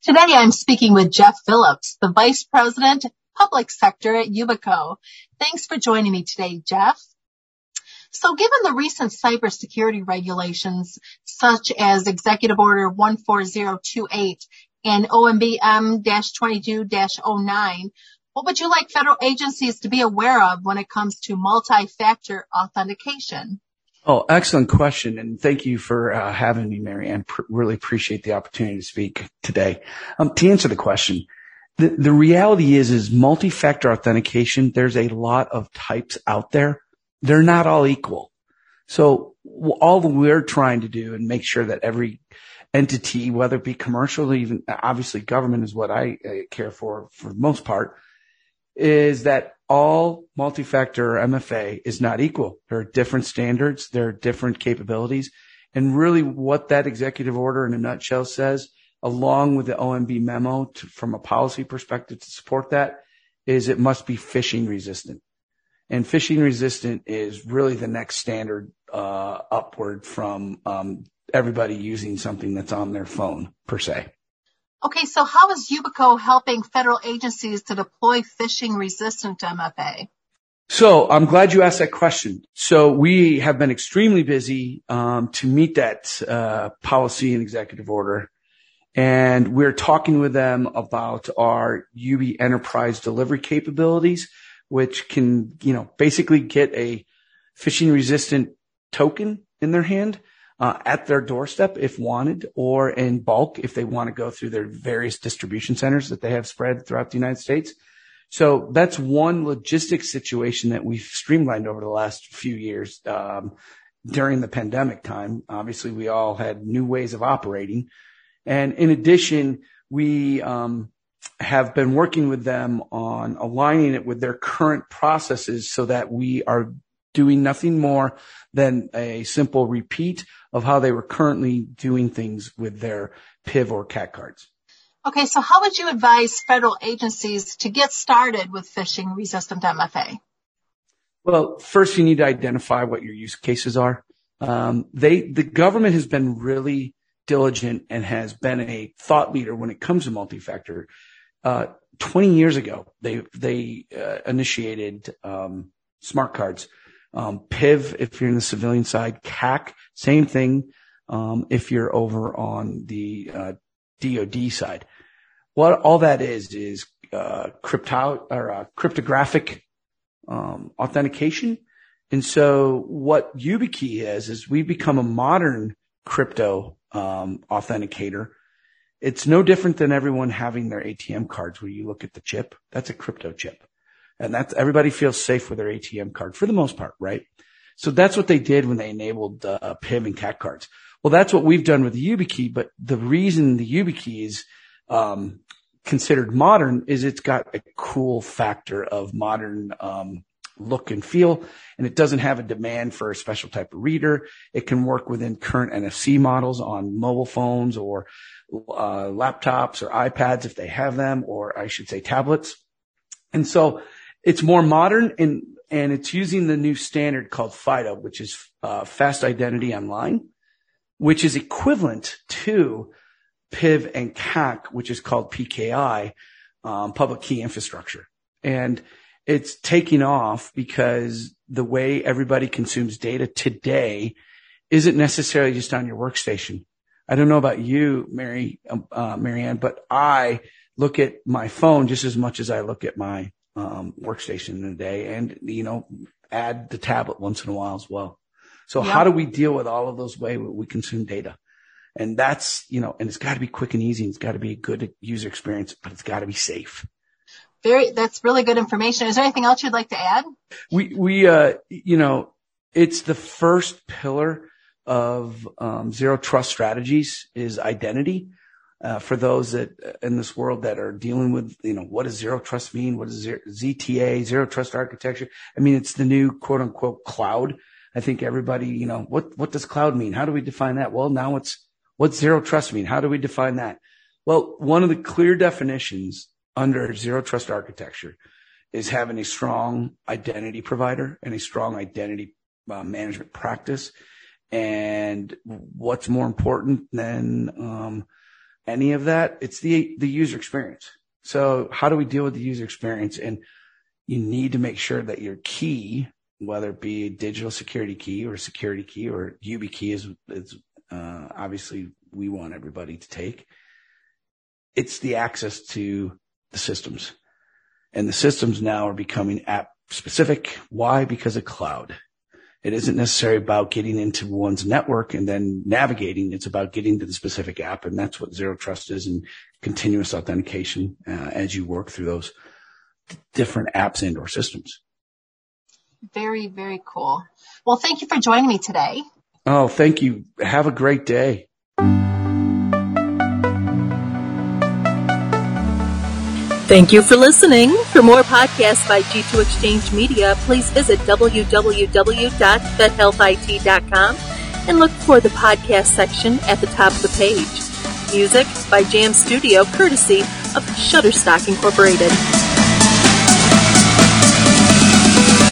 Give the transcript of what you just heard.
Today I'm speaking with Jeff Phillips, the Vice President, Public Sector at Yubico. Thanks for joining me today, Jeff. So given the recent cybersecurity regulations, such as Executive Order 14028 and OMB M-22-09, what would you like federal agencies to be aware of when it comes to multi-factor authentication? Oh, excellent question. And thank you for uh, having me, Marianne. Pr- really appreciate the opportunity to speak today. Um, to answer the question, the, the reality is, is multi-factor authentication. There's a lot of types out there. They're not all equal. So all we're trying to do and make sure that every entity, whether it be commercial, even obviously government is what I uh, care for for the most part, is that all multi-factor MFA is not equal. There are different standards. There are different capabilities. And really what that executive order in a nutshell says, along with the OMB memo to, from a policy perspective to support that is it must be phishing resistant. And phishing resistant is really the next standard, uh, upward from, um, everybody using something that's on their phone per se. Okay, so how is Yubico helping federal agencies to deploy phishing resistant MFA? So I'm glad you asked that question. So we have been extremely busy um, to meet that uh, policy and executive order, and we're talking with them about our UB enterprise delivery capabilities, which can, you know, basically get a phishing resistant token in their hand at their doorstep if wanted or in bulk if they want to go through their various distribution centers that they have spread throughout the United States. So that's one logistics situation that we've streamlined over the last few years. Um, during the pandemic time, obviously we all had new ways of operating. And in addition, we, um, have been working with them on aligning it with their current processes so that we are doing nothing more than a simple repeat of how they were currently doing things with their PIV or CAC cards. Okay, so how would you advise federal agencies to get started with phishing resistant MFA? Well, first you need to identify what your use cases are. Um, they, the government has been really diligent and has been a thought leader when it comes to multi-factor. Uh, 20 years ago, they, they, uh, initiated, um, smart cards um, PIV, if you're in the civilian side, CAC, same thing. Um, if you're over on the, uh, DOD side. What all that is, is, uh, crypto or uh, cryptographic, um, authentication. And so what YubiKey is, is we become a modern crypto, um, authenticator. It's no different than everyone having their ATM cards where you look at the chip. That's a crypto chip. And that's everybody feels safe with their ATM card for the most part, right? So that's what they did when they enabled uh, PIV and CAC cards. Well, that's what we've done with the YubiKey. But the reason the YubiKey is um, considered modern is it's got a cool factor of modern um, look and feel, and it doesn't have a demand for a special type of reader. It can work within current NFC models on mobile phones or uh, laptops or iPads if they have them, or I should say tablets. And so it's more modern and, and it's using the new standard called FIDO, which is uh, Fast Identity Online, which is equivalent to PIV and CAC, which is called PKI, um, public key infrastructure. And it's taking off because the way everybody consumes data today isn't necessarily just on your workstation. I don't know about you, Mary, um, uh, Marianne, but I look at my phone just as much as I look at my um, workstation in a day and, you know, add the tablet once in a while as well. So yeah. how do we deal with all of those ways we consume data? And that's, you know, and it's got to be quick and easy. And It's got to be a good user experience, but it's got to be safe. Very, that's really good information. Is there anything else you'd like to add? We, we, uh, you know, it's the first pillar of um, zero trust strategies is identity. Uh, for those that uh, in this world that are dealing with, you know, what does zero trust mean? What is zero, ZTA, zero trust architecture? I mean, it's the new quote unquote cloud. I think everybody, you know, what, what does cloud mean? How do we define that? Well, now it's, what's zero trust mean? How do we define that? Well, one of the clear definitions under zero trust architecture is having a strong identity provider and a strong identity uh, management practice. And what's more important than, um, any of that. It's the, the user experience. So how do we deal with the user experience? And you need to make sure that your key, whether it be a digital security key or security key or YubiKey is, is uh, obviously we want everybody to take. It's the access to the systems and the systems now are becoming app specific. Why? Because of cloud. It isn't necessarily about getting into one's network and then navigating. It's about getting to the specific app. And that's what zero trust is and continuous authentication uh, as you work through those different apps and or systems. Very, very cool. Well, thank you for joining me today. Oh, thank you. Have a great day. Thank you for listening. For more podcasts by G2 Exchange Media, please visit www.bethealthit.com and look for the podcast section at the top of the page. Music by Jam Studio, courtesy of Shutterstock Incorporated.